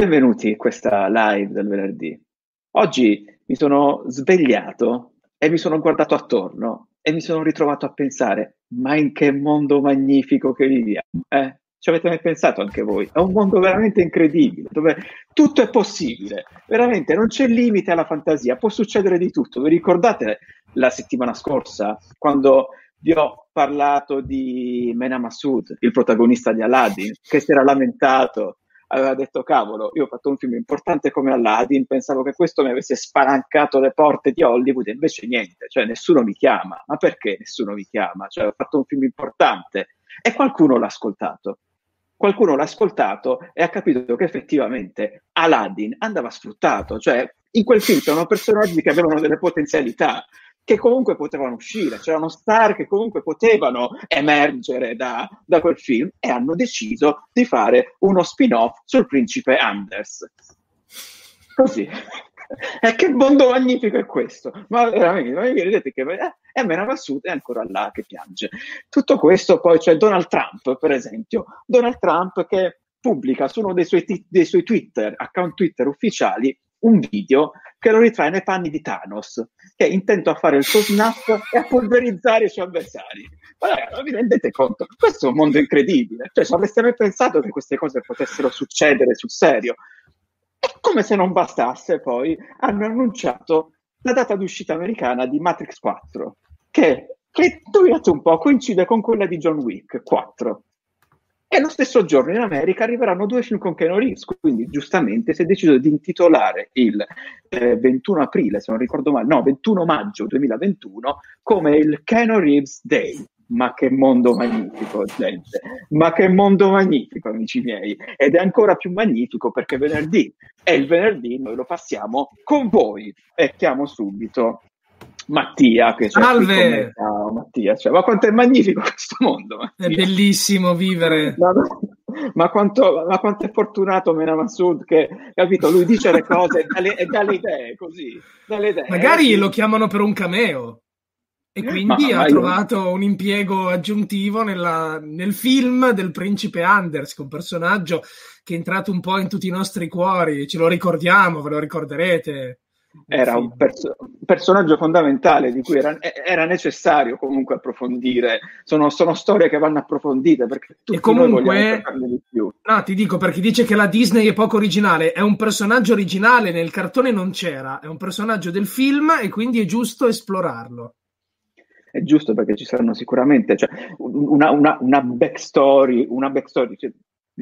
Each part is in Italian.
Benvenuti in questa live del venerdì. Oggi mi sono svegliato e mi sono guardato attorno e mi sono ritrovato a pensare, ma in che mondo magnifico che viviamo, eh? Ci avete mai pensato anche voi? È un mondo veramente incredibile, dove tutto è possibile, veramente non c'è limite alla fantasia, può succedere di tutto. Vi ricordate la settimana scorsa quando vi ho parlato di Mena Massoud, il protagonista di Aladdin, che si era lamentato, aveva detto cavolo, io ho fatto un film importante come Aladdin, pensavo che questo mi avesse spalancato le porte di Hollywood, e invece niente, cioè nessuno mi chiama, ma perché nessuno mi chiama? Cioè ho fatto un film importante e qualcuno l'ha ascoltato. Qualcuno l'ha ascoltato e ha capito che effettivamente Aladdin andava sfruttato, cioè in quel film c'erano personaggi che avevano delle potenzialità, che comunque potevano uscire, c'erano star che comunque potevano emergere da, da, quel film e hanno deciso di fare uno spin-off sul principe Anders. Così. E che mondo magnifico è questo? Ma veramente, ma vi vedete che è meno Massoud è ancora là che piange. Tutto questo poi c'è Donald Trump, per esempio. Donald Trump che pubblica su uno dei suoi, t- dei suoi Twitter, account Twitter ufficiali, un video che lo ritrae nei panni di Thanos, che è intento a fare il suo snap e a polverizzare i suoi avversari. Ma ragazzi, vi rendete conto? Questo è un mondo incredibile. Cioè, se avreste mai pensato che queste cose potessero succedere sul serio? E come se non bastasse, poi hanno annunciato la data d'uscita americana di Matrix 4, che, che indovinate un po', coincide con quella di John Wick 4. E lo stesso giorno in America arriveranno due film con Keanu Reeves, quindi giustamente si è deciso di intitolare il eh, 21 aprile, se non ricordo male, no, 21 maggio 2021, come il Keanu Reeves Day. Ma che mondo magnifico, gente! Ma che mondo magnifico, amici miei! Ed è ancora più magnifico perché venerdì e il venerdì noi lo passiamo con voi. E chiamo subito Mattia che c'è Salve! Ciao Mattia, cioè, ma quanto è magnifico questo mondo! Mattia. È bellissimo vivere. Ma, ma, quanto, ma quanto è fortunato Mena Massoud che, capito, lui dice le cose e dà le idee così, dalle idee. Magari lo chiamano per un cameo e quindi ma, ha trovato io... un impiego aggiuntivo nella, nel film del principe Anders, un personaggio che è entrato un po' in tutti i nostri cuori, ce lo ricordiamo, ve lo ricorderete. Era un perso- personaggio fondamentale di cui era, era, necessario comunque approfondire. Sono, sono, storie che vanno approfondite perché tutti e comunque, di più. No, ti dico perché dice che la Disney è poco originale. È un personaggio originale, nel cartone non c'era, è un personaggio del film e quindi è giusto esplorarlo è giusto perché ci saranno sicuramente cioè, una, una, una, backstory, una backstory cioè,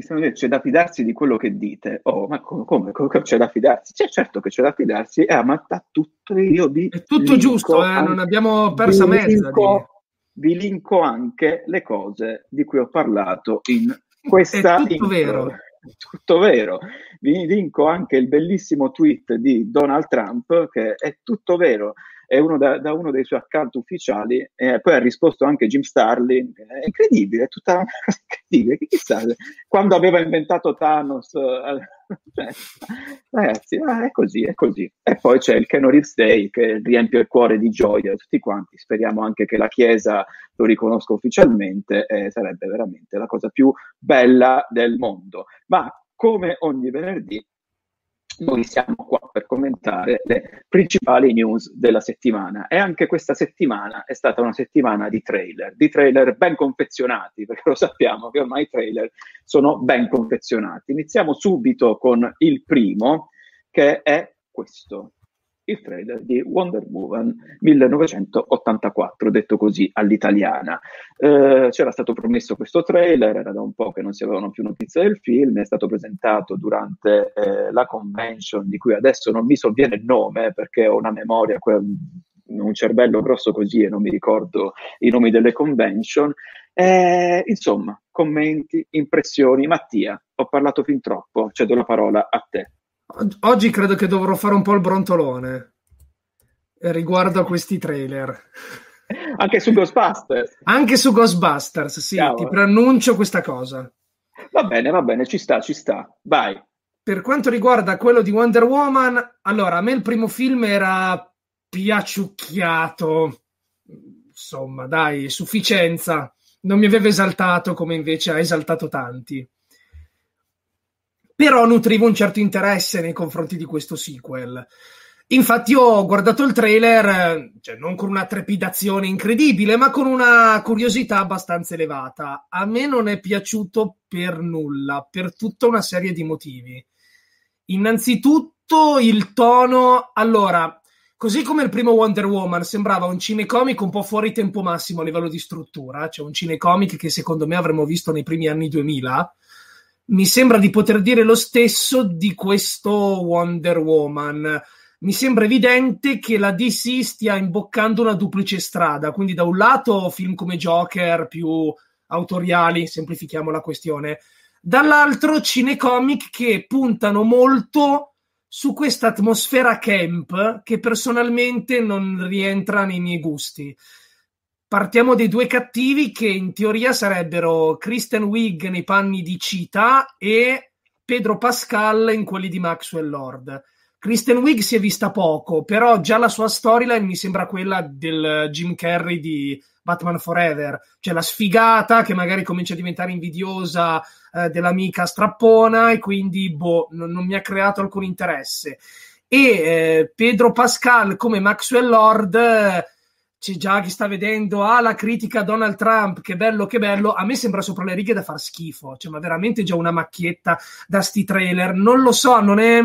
c'è da fidarsi di quello che dite. Oh, ma come, come, come c'è da fidarsi? C'è certo che c'è da fidarsi, eh, ma da tutto io vi È tutto giusto, eh, non abbiamo persa vi mezza. Linko, vi linko anche le cose di cui ho parlato in questa È tutto intro. vero. Tutto vero. Vi linko anche il bellissimo tweet di Donald Trump, che è tutto vero uno da, da, uno dei suoi account ufficiali, eh, poi ha risposto anche Jim Starlin, è incredibile, è tutta incredibile, chissà, quando aveva inventato Thanos, eh, cioè, ragazzi, è così, è così. E poi c'è il Keanu Reeves Day che riempie il cuore di gioia tutti quanti, speriamo anche che la Chiesa lo riconosca ufficialmente, sarebbe veramente la cosa più bella del mondo. Ma come ogni venerdì noi siamo qua per commentare le principali news della settimana e anche questa settimana è stata una settimana di trailer, di trailer ben confezionati, perché lo sappiamo che ormai i trailer sono ben confezionati. Iniziamo subito con il primo, che è questo il trailer di Wonder Woman 1984, detto così all'italiana. Eh, c'era stato promesso questo trailer, era da un po' che non si avevano più notizie del film, è stato presentato durante eh, la convention di cui adesso non mi sovviene il nome perché ho una memoria un cervello grosso così e non mi ricordo i nomi delle convention. Eh, insomma, commenti, impressioni. Mattia, ho parlato fin troppo, cedo la parola a te. Oggi credo che dovrò fare un po' il brontolone riguardo a questi trailer. Anche su Ghostbusters. Anche su Ghostbusters, sì, Ciao. ti preannuncio questa cosa. Va bene, va bene, ci sta, ci sta. Vai. Per quanto riguarda quello di Wonder Woman, allora, a me il primo film era piaciucchiato. Insomma, dai, sufficienza. Non mi aveva esaltato come invece ha esaltato tanti. Però nutrivo un certo interesse nei confronti di questo sequel. Infatti ho guardato il trailer, cioè non con una trepidazione incredibile, ma con una curiosità abbastanza elevata. A me non è piaciuto per nulla, per tutta una serie di motivi. Innanzitutto il tono, allora, così come il primo Wonder Woman sembrava un cinecomic un po' fuori tempo massimo a livello di struttura, cioè un cinecomic che secondo me avremmo visto nei primi anni 2000, mi sembra di poter dire lo stesso di questo Wonder Woman mi sembra evidente che la DC stia imboccando una duplice strada. Quindi, da un lato, film come Joker più autoriali, semplifichiamo la questione, dall'altro, cinecomic che puntano molto su questa atmosfera camp che personalmente non rientra nei miei gusti. Partiamo dai due cattivi che in teoria sarebbero Kristen Wiig nei panni di Cita e Pedro Pascal in quelli di Maxwell Lord Kristen Wiig si è vista poco, però già la sua storyline mi sembra quella del Jim Carrey di Batman Forever, cioè la sfigata che magari comincia a diventare invidiosa eh, dell'amica strappona e quindi boh, non, non mi ha creato alcun interesse. E eh, Pedro Pascal come Maxwell Lord c'è già chi sta vedendo ah la critica a Donald Trump che bello che bello a me sembra sopra le righe da far schifo cioè ma veramente già una macchietta da sti trailer non lo so non è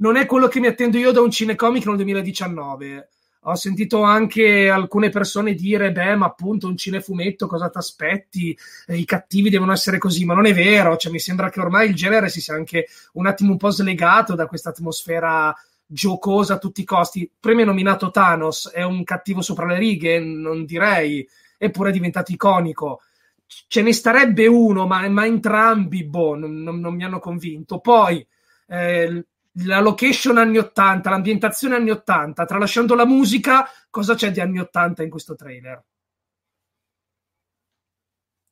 non è quello che mi attendo io da un cinecomic nel 2019. Ho sentito anche alcune persone dire: Beh, ma appunto un cinefumetto, cosa ti aspetti? Eh, I cattivi devono essere così, ma non è vero. Cioè, mi sembra che ormai il genere si sia anche un attimo un po' slegato da questa atmosfera giocosa a tutti i costi. Prima nominato Thanos, è un cattivo sopra le righe? Non direi, eppure è diventato iconico. Ce ne starebbe uno, ma, ma entrambi, boh, non, non, non, mi hanno convinto. Poi. Eh, la location anni 80, l'ambientazione anni 80, tralasciando la musica, cosa c'è di anni 80 in questo trailer?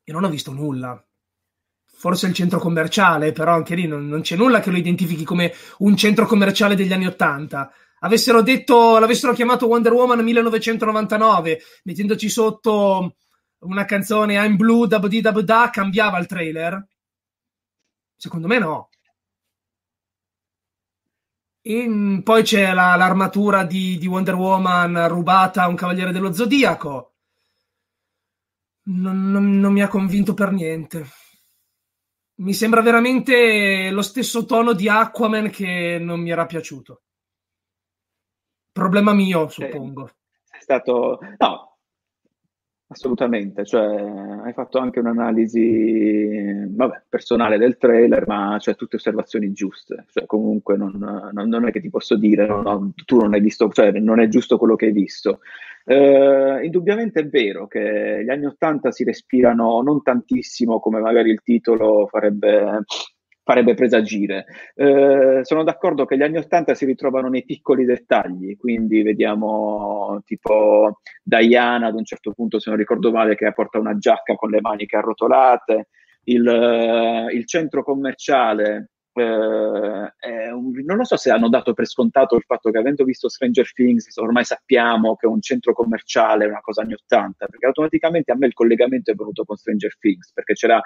E non ho visto nulla. Forse il centro commerciale, però anche lì non, non c'è nulla che lo identifichi come un centro commerciale degli anni 80. Avessero detto, l'avessero chiamato Wonder Woman 1999, mettendoci sotto una canzone I'm Blue, da da da, cambiava il trailer? Secondo me no. E poi c'è la, l'armatura di, di, Wonder Woman rubata a un cavaliere dello zodiaco. Non, non, non, mi ha convinto per niente. Mi sembra veramente lo stesso tono di Aquaman che non mi era piaciuto. Problema mio, suppongo. È stato. No, Assolutamente, cioè, hai fatto anche un'analisi vabbè, personale del trailer, ma cioè, tutte osservazioni giuste. Cioè, comunque non, non, non, è che ti posso dire, no, no, tu non hai visto, cioè, non è giusto quello che hai visto. Eh, indubbiamente è vero che gli anni Ottanta si respirano non tantissimo come magari il titolo farebbe farebbe presagire. Eh, sono d'accordo che gli anni Ottanta si ritrovano nei piccoli dettagli, quindi vediamo tipo Diana ad un certo punto, se non ricordo male, che porta una giacca con le maniche arrotolate, il, il centro commerciale eh, un, non lo so se hanno dato per scontato il fatto che avendo visto Stranger Things ormai sappiamo che un centro commerciale è una cosa anni 80 perché automaticamente a me il collegamento è venuto con Stranger Things perché c'era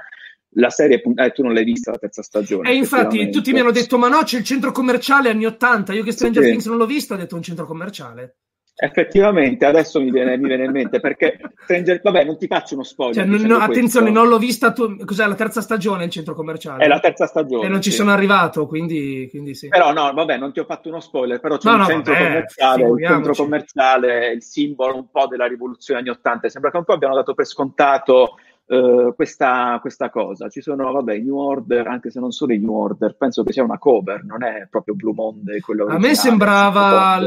la serie eh, tu non l'hai vista la terza stagione e infatti tutti mi hanno detto ma no c'è il centro commerciale anni 80 io che Stranger sì. Things non l'ho visto ho detto un centro commerciale Effettivamente, adesso mi viene, mi viene, in mente perché Stranger... Vabbè, non ti faccio uno spoiler. Cioè, non, no, attenzione, non l'ho vista. Tu... Cos'è la terza stagione il centro commerciale? È la terza stagione. E non ci sono arrivato, quindi, quindi sì. Però, no, vabbè, non ti ho fatto uno spoiler. Però c'è no, un no, centro vabbè, commerciale, il centro commerciale, il simbolo un po' della rivoluzione anni Ottanta. Sembra che un po' abbiano dato per scontato. Uh, questa, questa, cosa. Ci sono, vabbè, i New Order, anche se non sono i New Order, penso che sia una cover, non è proprio Blue Monday quello A me sembrava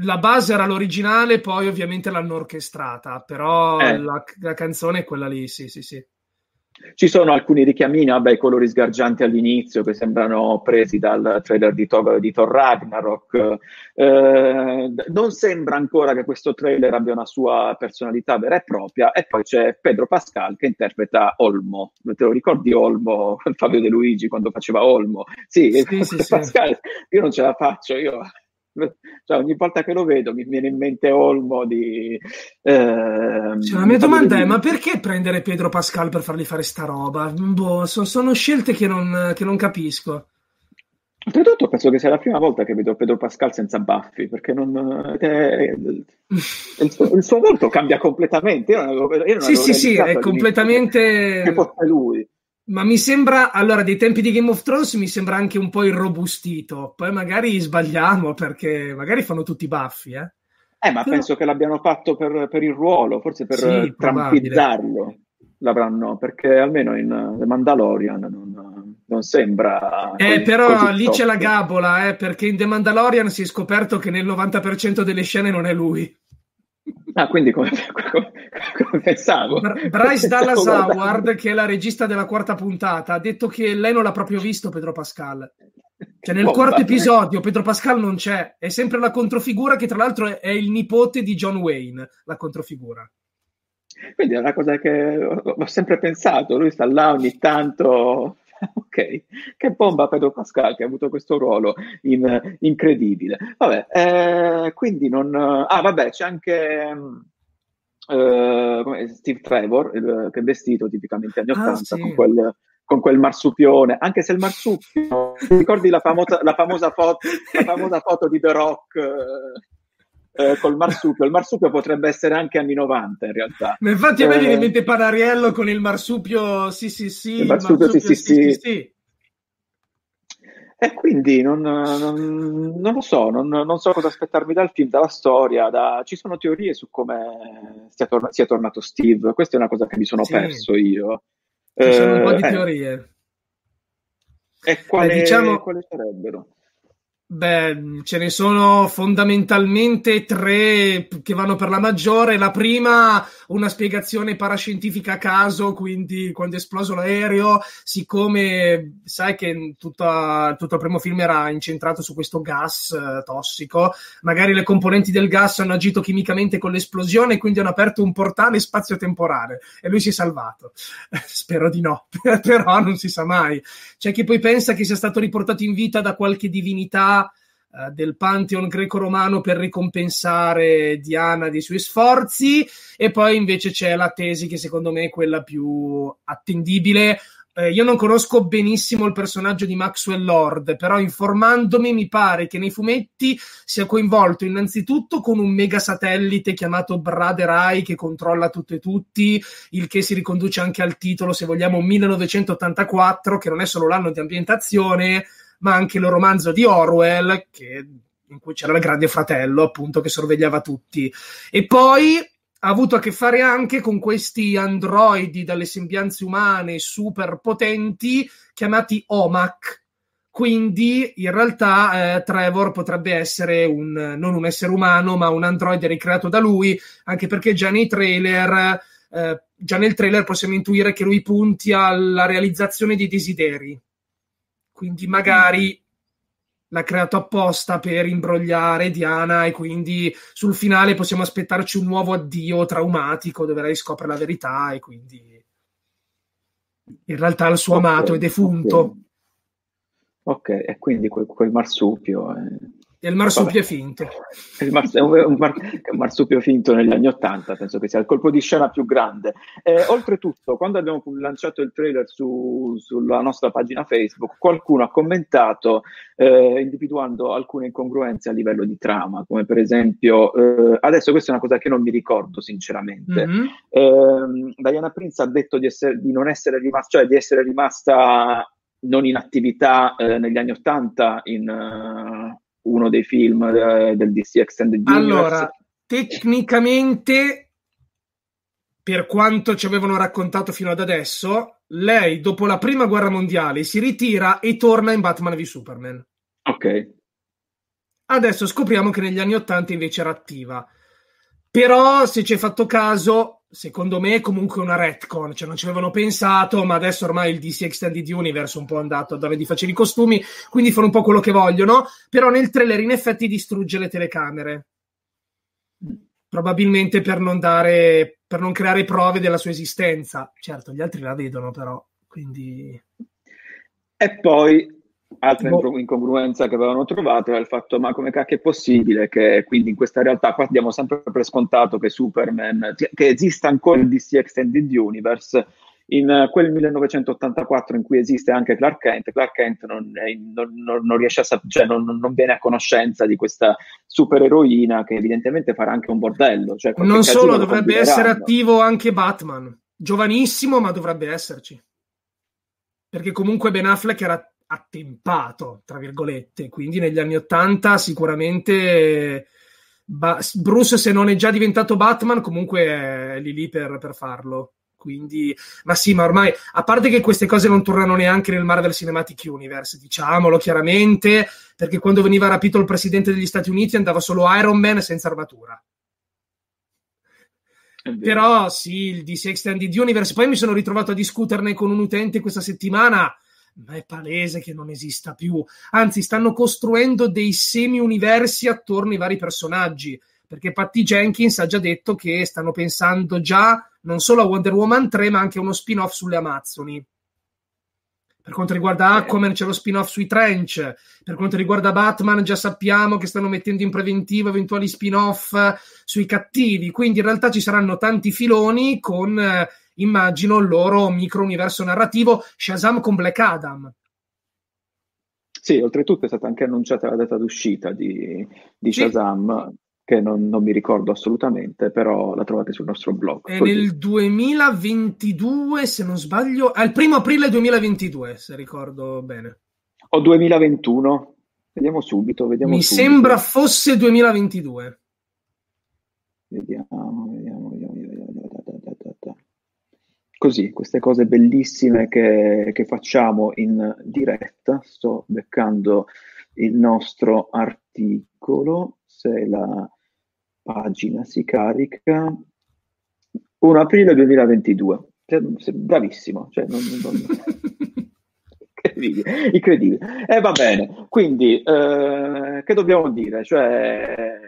la base era l'originale, poi ovviamente l'hanno orchestrata, però Eh. la, la canzone è quella lì, sì, sì, sì. Ci sono alcuni richiamini, vabbè, i colori sgargianti all'inizio che sembrano presi dal trailer di Thor, di Thor Ragnarok. Eh, non sembra ancora che questo trailer abbia una sua personalità vera e propria. E poi c'è Pedro Pascal che interpreta Olmo. Te lo ricordi Olmo, Fabio De Luigi quando faceva Olmo? Sì, sì, sì. Pascal, io non ce la faccio, io cioè, ogni volta che lo vedo mi viene in mente Olmo di... ehm, Cioè, la mia domanda De è: ma perché prendere Pedro Pascal per fargli fare sta roba? Boh, so- sono scelte che non, che non capisco. Oltretutto penso che sia la prima volta che vedo Pedro Pascal senza baffi, perché non, eh, il, suo, il suo volto cambia completamente. Io non avevo, io non Sì, sì, sì, è completamente. Che fosse lui. Ma mi sembra, allora, dei tempi di Game of Thrones mi sembra anche un po' irrobustito. Poi magari sbagliamo perché magari fanno tutti baffi, eh. Eh, ma Però- penso che l'abbiano fatto per, per il ruolo, forse per Sì, trampizzarlo. L'avranno, perché almeno in The Mandalorian non, non sembra. Eh, così- però così lì c'è la gabola, eh, perché in The Mandalorian si è scoperto che nel 90% delle scene non è lui. Ah, quindi come, come- come pensavo. Br- Bryce Dallas guardando. Howard, che è la regista della quarta puntata, ha detto che lei non l'ha proprio visto Pedro Pascal. Cioè, nel Bomba. quarto episodio Pedro Pascal non c'è, è sempre la controfigura che tra l'altro è, il nipote di John Wayne, la controfigura. Quindi è una cosa che ho sempre pensato, lui sta là ogni tanto, ok, che bomba Pedro Pascal che ha avuto questo ruolo in- incredibile. Vabbè, eh, quindi non... Ah, vabbè, c'è anche eh, come- Steve Trevor, il- che è vestito tipicamente anni Ah, 80 sì. con quel... Con quel marsupione, anche se il marsupio, ricordi la famosa, la famosa foto, la famosa foto di The Rock eh, eh, col marsupio? Il marsupio potrebbe essere anche anni 90 in realtà. Ma infatti a me Eh, viene in mente Panariello con il marsupio, sì sì sì, Il marsupio, sì, sì, sì. sì. E quindi non, non- non lo so, non, non so cosa aspettarmi dal film, dalla storia. da- Ci sono teorie su come sia, torna- sia tornato Steve. Questa è una cosa che mi sono Sì. perso io. Ci sono un po' di Eh, teorie. E quale, Beh, diciamo- quale sarebbero? Beh, ce ne sono fondamentalmente tre che vanno per la maggiore. La prima, una spiegazione parascientifica a caso, quindi quando è esploso l'aereo, siccome sai che tutta- tutto il primo film era incentrato su questo gas eh, tossico, magari le componenti del gas hanno agito chimicamente con l'esplosione e quindi hanno aperto un portale spazio-temporale e lui si è salvato. Spero di no, però non si sa mai. C'è chi poi pensa che sia stato riportato in vita da qualche divinità eh, del Pantheon greco-romano per ricompensare Diana dei suoi sforzi, e poi invece c'è la tesi che secondo me è quella più attendibile. Eh, io non conosco benissimo il personaggio di Maxwell Lord, però informandomi mi pare che nei fumetti sia coinvolto innanzitutto con un megasatellite chiamato Brother Eye che controlla tutto e tutti, il che si riconduce anche al titolo, se vogliamo, 1984, che non è solo l'anno di ambientazione, ma anche il romanzo di Orwell, che- in cui c'era il grande fratello, appunto, che sorvegliava tutti. E poi ha avuto a che fare anche con questi androidi dalle sembianze umane super potenti chiamati OMAC. Quindi in realtà eh, Trevor potrebbe essere un, non un essere umano, ma un androide ricreato da lui, anche perché già nei trailer, eh, già nel trailer possiamo intuire che lui punti alla realizzazione dei desideri. Quindi magari l'ha creato apposta per imbrogliare Diana e quindi sul finale possiamo aspettarci un nuovo addio traumatico dove lei scopre la verità e quindi in realtà il suo amato è defunto ok. E quindi quel, quel marsupio. è- il marsupio Vabbè. finto. Il mars- è un, mar- è un marsupio finto negli anni Ottanta, penso che sia il colpo di scena più grande. Eh, oltretutto, quando abbiamo lanciato il trailer su- sulla nostra pagina Facebook, qualcuno ha commentato eh, individuando alcune incongruenze a livello di trama, come per esempio, eh, adesso questa è una cosa che non mi ricordo sinceramente. Mhm. Ehm, Diana Prince ha detto di, essere- di non essere rimasta, cioè di essere rimasta non in attività eh, negli anni Ottanta in eh, uno dei film eh, del DC Extended Universe. Allora, tecnicamente, per quanto ci avevano raccontato fino ad adesso, lei dopo la prima guerra mondiale si ritira e torna in Batman v Superman. Ok, Adesso scopriamo che negli anni 80 invece era attiva. Però, se ci hai fatto caso, secondo me è comunque una retcon, cioè non ci avevano pensato, ma adesso ormai il DC Extended Universe è un po' andato a dare di facere i costumi, quindi fanno un po' quello che vogliono, però nel trailer in effetti distrugge le telecamere. Probabilmente per non dare, per non creare prove della sua esistenza. Certo, gli altri la vedono però, quindi... E poi Altra boh. incongruenza che avevano trovato è il fatto: ma come cacchio è possibile che quindi in questa realtà qua diamo sempre per scontato che Superman, che esista ancora il DC Extended Universe, in quel 1984 in cui esiste anche Clark Kent, Clark Kent non, non, non, non riesce a sap- cioè non, viene a conoscenza di questa supereroina che evidentemente farà anche un bordello. Cioè non solo, dovrebbe essere attivo anche Batman, giovanissimo, ma dovrebbe esserci. Perché comunque Ben Affleck era attempato, tra virgolette. Quindi negli anni Ottanta sicuramente ba- Bruce, se non è già diventato Batman, comunque è lì lì per, per farlo. Quindi, ma sì, ma ormai, a parte che queste cose non tornano neanche nel Marvel Cinematic Universe, diciamolo chiaramente, perché quando veniva rapito il presidente degli Stati Uniti andava solo Iron Man senza armatura. Però sì, il DC Extended Universe, poi mi sono ritrovato a discuterne con un utente questa settimana ma è palese che non esista più. Anzi, stanno costruendo dei semi-universi attorno ai vari personaggi. Perché Patty Jenkins ha già detto che stanno pensando già non solo a Wonder Woman 3, ma anche a uno spin-off sulle Amazzoni. Per quanto riguarda Aquaman c'è lo spin-off sui Trench, per quanto riguarda Batman già sappiamo che stanno mettendo in preventivo eventuali spin-off sui cattivi, quindi in realtà ci saranno tanti filoni con eh, immagino il loro micro universo narrativo Shazam con Black Adam. Sì, oltretutto è stata anche annunciata la data d'uscita di, di sì. Shazam, che non, non, mi ricordo assolutamente, però la trovate sul nostro blog. È così. nel 2022, se non sbaglio, al primo aprile 2022, se ricordo bene. O 2021, vediamo subito. Vediamo mi subito. sembra fosse 2022. Vediamo, vediamo, vediamo. Così, queste cose bellissime che, che facciamo in diretta. Sto beccando il nostro articolo, se la pagina si carica. 1 aprile 2022. Cioè, bravissimo. Cioè, non, non... incredibile, incredibile. E eh, va bene, quindi eh, che dobbiamo dire? Cioè,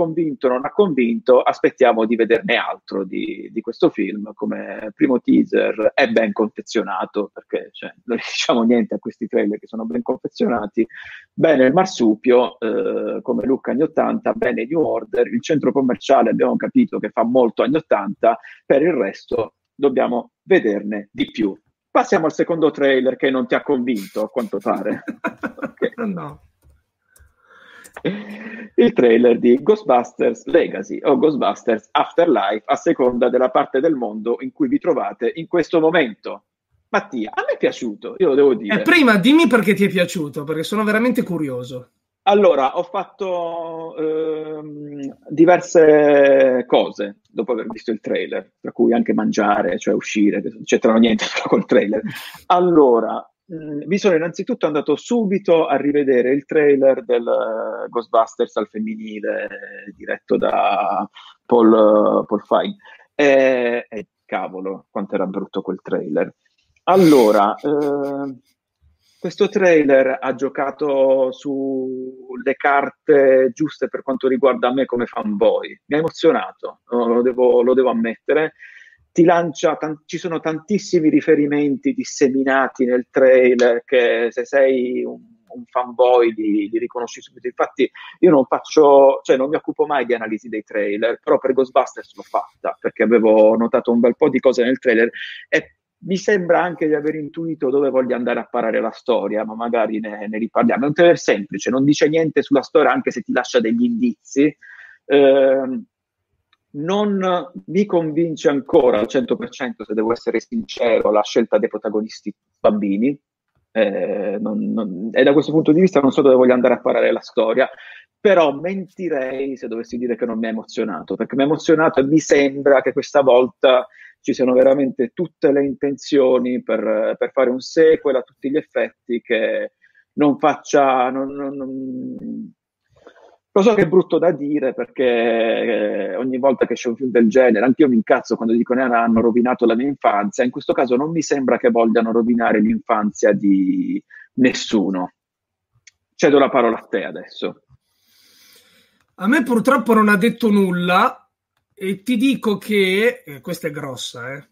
convinto, non ha convinto, aspettiamo di vederne altro di, di questo film. Come primo teaser è ben confezionato, perché cioè, non diciamo niente a questi trailer che sono ben confezionati. Bene il marsupio, eh, come look anni 80, bene New Order, il centro commerciale abbiamo capito che fa molto anni 80, per il resto dobbiamo vederne di più. Passiamo al secondo trailer che non ti ha convinto, a quanto pare. okay. No il trailer di Ghostbusters Legacy o Ghostbusters Afterlife a seconda della parte del mondo in cui vi trovate in questo momento. Mattia, a me è piaciuto, io lo devo dire. Eh, prima dimmi perché ti è piaciuto, perché sono veramente curioso. Allora, ho fatto ehm, diverse cose dopo aver visto il trailer, tra cui anche mangiare, cioè uscire, c'entrano niente col trailer. Allora, mi sono innanzitutto andato subito a rivedere il trailer del uh, Ghostbusters al femminile diretto da Paul, Paul Feig. E, e, cavolo quanto era brutto quel trailer. Allora uh, questo trailer ha giocato sulle carte giuste per quanto riguarda me come fanboy. Mi ha emozionato lo devo, lo devo ammettere ti lancia, t- ci sono tantissimi riferimenti disseminati nel trailer che se sei un, un fanboy li, li, riconosci subito. Infatti io non faccio, cioè non mi occupo mai di analisi dei trailer, però per Ghostbusters l'ho fatta perché avevo notato un bel po' di cose nel trailer e mi sembra anche di aver intuito dove voglia andare a parare la storia, ma magari ne, ne riparliamo. È un trailer semplice, non dice niente sulla storia anche se ti lascia degli indizi. Eh, non mi convince ancora al 100%, se devo essere sincero, la scelta dei protagonisti bambini. Eh, non, non, e da questo punto di vista non so dove voglio andare a parare la storia, però mentirei se dovessi dire che non mi ha emozionato, perché mi ha emozionato e mi sembra che questa volta ci siano veramente tutte le intenzioni per, per fare un sequel a tutti gli effetti che non faccia, non, Lo so che è brutto da dire perché eh, ogni volta che c'è un film del genere, anche io mi incazzo quando dicono che hanno rovinato la mia infanzia. In questo caso non mi sembra che vogliano rovinare l'infanzia di nessuno. Cedo la parola a te adesso. A me purtroppo non ha detto nulla e ti dico che, eh, questa è grossa, eh,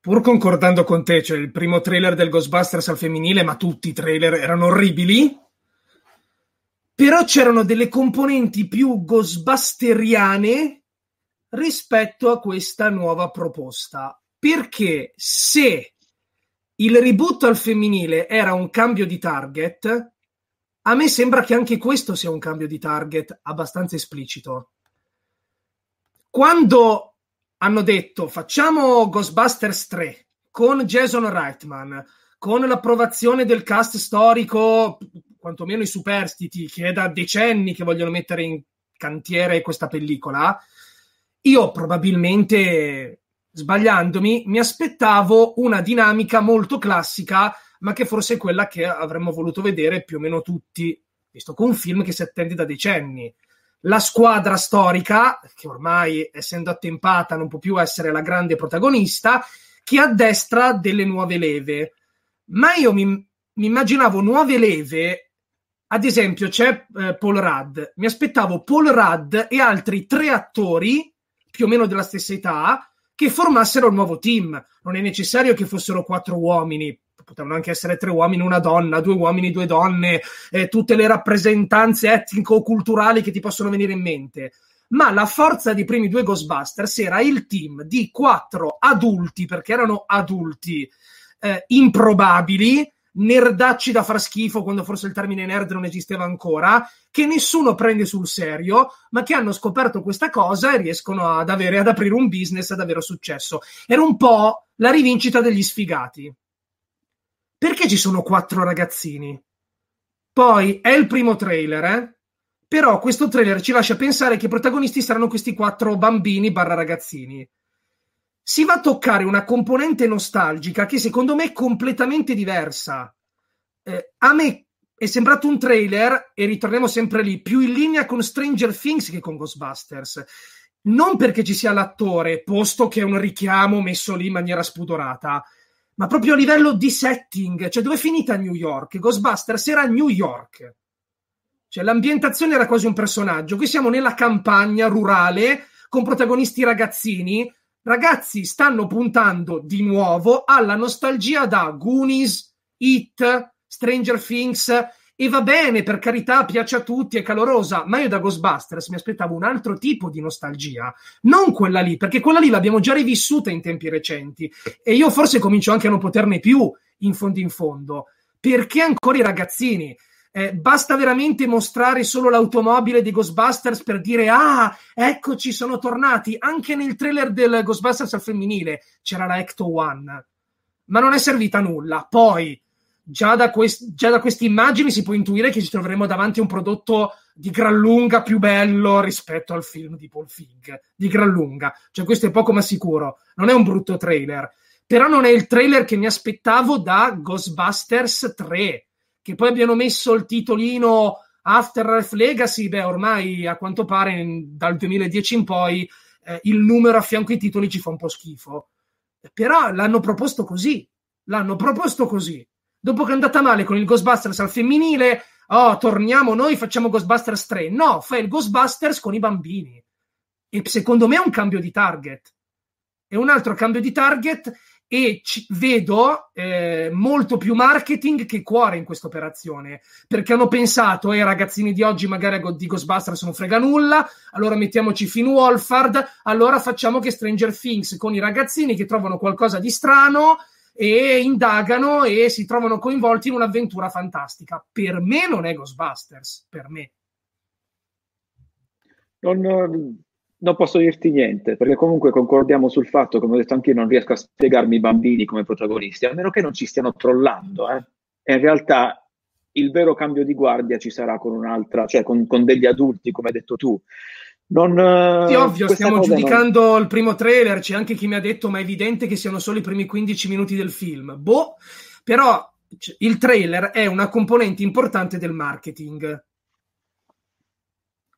pur concordando con te, cioè il primo trailer del Ghostbusters al femminile, ma tutti i trailer erano orribili però c'erano delle componenti più ghostbusteriane rispetto a questa nuova proposta. Perché se il reboot al femminile era un cambio di target, a me sembra che anche questo sia un cambio di target abbastanza esplicito. Quando hanno detto facciamo Ghostbusters 3 con Jason Reitman, con l'approvazione del cast storico quantomeno i superstiti, che è da decenni che vogliono mettere in cantiere questa pellicola, io probabilmente, sbagliandomi, mi aspettavo una dinamica molto classica, ma che forse è quella che avremmo voluto vedere più o meno tutti, visto che un film che si attende da decenni. La squadra storica, che ormai essendo attempata non può più essere la grande protagonista, che addestra delle nuove leve. Ma io mi, mi immaginavo nuove leve ad esempio, c'è eh, Paul Rudd. Mi aspettavo Paul Rudd e altri tre attori, più o meno della stessa età, che formassero il nuovo team. Non è necessario che fossero quattro uomini, potevano anche essere tre uomini, una donna, due uomini, due donne, eh, tutte le rappresentanze etnico-culturali che ti possono venire in mente. Ma la forza dei primi due Ghostbusters era il team di quattro adulti, perché erano adulti eh, improbabili, nerdacci da far schifo quando forse il termine nerd non esisteva ancora, che nessuno prende sul serio, ma che hanno scoperto questa cosa e riescono ad avere, ad aprire un business ad avere successo. Era un po' la rivincita degli sfigati. Perché ci sono quattro ragazzini? Poi è il primo trailer, eh? Però questo trailer ci lascia pensare che i protagonisti saranno questi quattro bambini barra ragazzini si va a toccare una componente nostalgica che secondo me è completamente diversa. Eh, a me è sembrato un trailer, e ritorniamo sempre lì, più in linea con Stranger Things che con Ghostbusters. Non perché ci sia l'attore, posto che è un richiamo messo lì in maniera spudorata, ma proprio a livello di setting, cioè dove è finita New York? Ghostbusters era New York. Cioè l'ambientazione era quasi un personaggio. Qui siamo nella campagna rurale con protagonisti ragazzini ragazzi stanno puntando di nuovo alla nostalgia da Goonies, It, Stranger Things. E va bene, per carità, piace a tutti, è calorosa, ma io da Ghostbusters mi aspettavo un altro tipo di nostalgia, non quella lì, perché quella lì l'abbiamo già rivissuta in tempi recenti. E io forse comincio anche a non poterne più in fondo in fondo, perché ancora i ragazzini eh, basta veramente mostrare solo l'automobile di Ghostbusters per dire ah, eccoci, sono tornati. Anche nel trailer del Ghostbusters al femminile c'era la Ecto One, ma non è servita a nulla. Poi, già da, quest- già da queste immagini si può intuire che ci troveremo davanti a un prodotto di gran lunga più bello rispetto al film di Paul Fig, di gran lunga. Cioè, questo è poco ma sicuro. Non è un brutto trailer. Però non è il trailer che mi aspettavo da Ghostbusters 3 che poi abbiano messo il titolino Afterlife Legacy, beh, ormai a quanto pare dal 2010 in poi eh, il numero a fianco ai titoli ci fa un po' schifo. Però l'hanno proposto così, l'hanno proposto così. Dopo che è andata male con il Ghostbusters al femminile, oh, torniamo noi, facciamo Ghostbusters 3. No, fai il Ghostbusters con i bambini. E secondo me è un cambio di target. È un altro cambio di target e ci, vedo eh, molto più marketing che cuore in questa operazione perché hanno pensato eh ragazzini di oggi magari di Ghostbusters non frega nulla allora mettiamoci Finn Wolfhard allora facciamo che Stranger Things con i ragazzini che trovano qualcosa di strano e indagano e si trovano coinvolti in un'avventura fantastica. Per me non è Ghostbusters per me. Non, non posso dirti niente, perché comunque concordiamo sul fatto, come ho detto anche io, non riesco a spiegarmi i bambini come protagonisti, a meno che non ci stiano trollando. Eh. E in realtà il vero cambio di guardia ci sarà con un'altra, cioè con, con degli adulti, come hai detto tu. Non, sì, ovvio, stiamo giudicando non... il primo trailer, c'è anche chi mi ha detto ma è evidente che siano solo i primi 15 minuti del film. Boh, però il trailer è una componente importante del marketing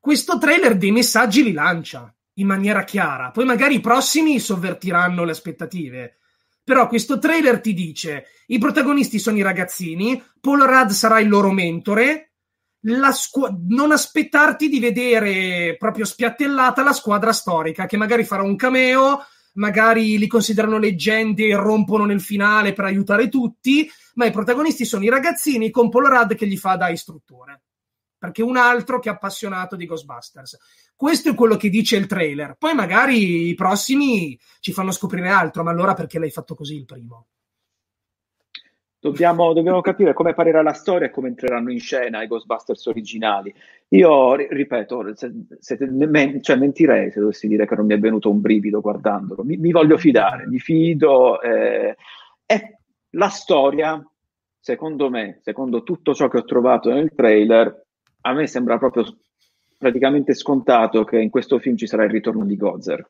questo trailer dei messaggi li lancia in maniera chiara. Poi magari i prossimi sovvertiranno le aspettative. Però questo trailer ti dice: i protagonisti sono i ragazzini, Paul Rudd sarà il loro mentore. Squ- non aspettarti di vedere proprio spiattellata la squadra storica che magari farà un cameo, magari li considerano leggende e rompono nel finale per aiutare tutti, ma i protagonisti sono i ragazzini con Paul Rudd che gli fa da istruttore perché un altro che è appassionato di Ghostbusters. Questo è quello che dice il trailer. Poi magari i prossimi ci fanno scoprire altro, ma allora perché l'hai fatto così il primo? Dobbiamo, dobbiamo capire come parerà la storia e come entreranno in scena i Ghostbusters originali. Io ripeto, se, se, men- cioè, mentirei se dovessi dire che non mi è venuto un brivido guardandolo. Mi, mi voglio fidare, mi fido. Eh, e la storia, secondo me, secondo tutto ciò che ho trovato nel trailer, a me sembra proprio praticamente scontato che in questo film ci sarà il ritorno di Gozer.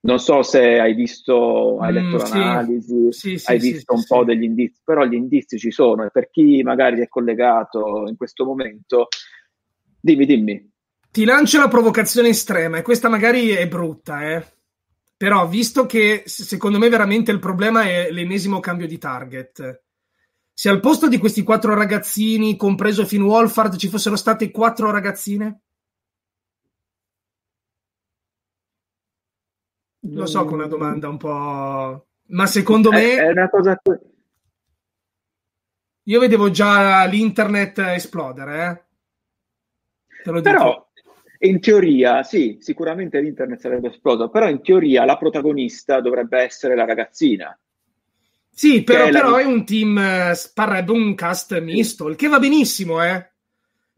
Non so se hai visto, hai letto mm, l'analisi, sì, sì, hai sì, visto un po' degli indizi, però gli indizi ci sono e per chi magari è collegato in questo momento, dimmi, dimmi. Ti lancio la provocazione estrema e questa magari è brutta, eh? però visto che secondo me veramente il problema è l'ennesimo cambio di target se al posto di questi quattro ragazzini, compreso Finn Wolfhard, ci fossero state quattro ragazzine? Lo so che è una domanda un po'... Ma secondo me... È una cosa... Io vedevo già l'internet esplodere, eh? Però, in teoria, sì, sicuramente l'internet sarebbe esploso, però in teoria la protagonista dovrebbe essere la ragazzina. Sì, però, però la... è un team, eh, parrebbe un cast misto, il che va benissimo, eh.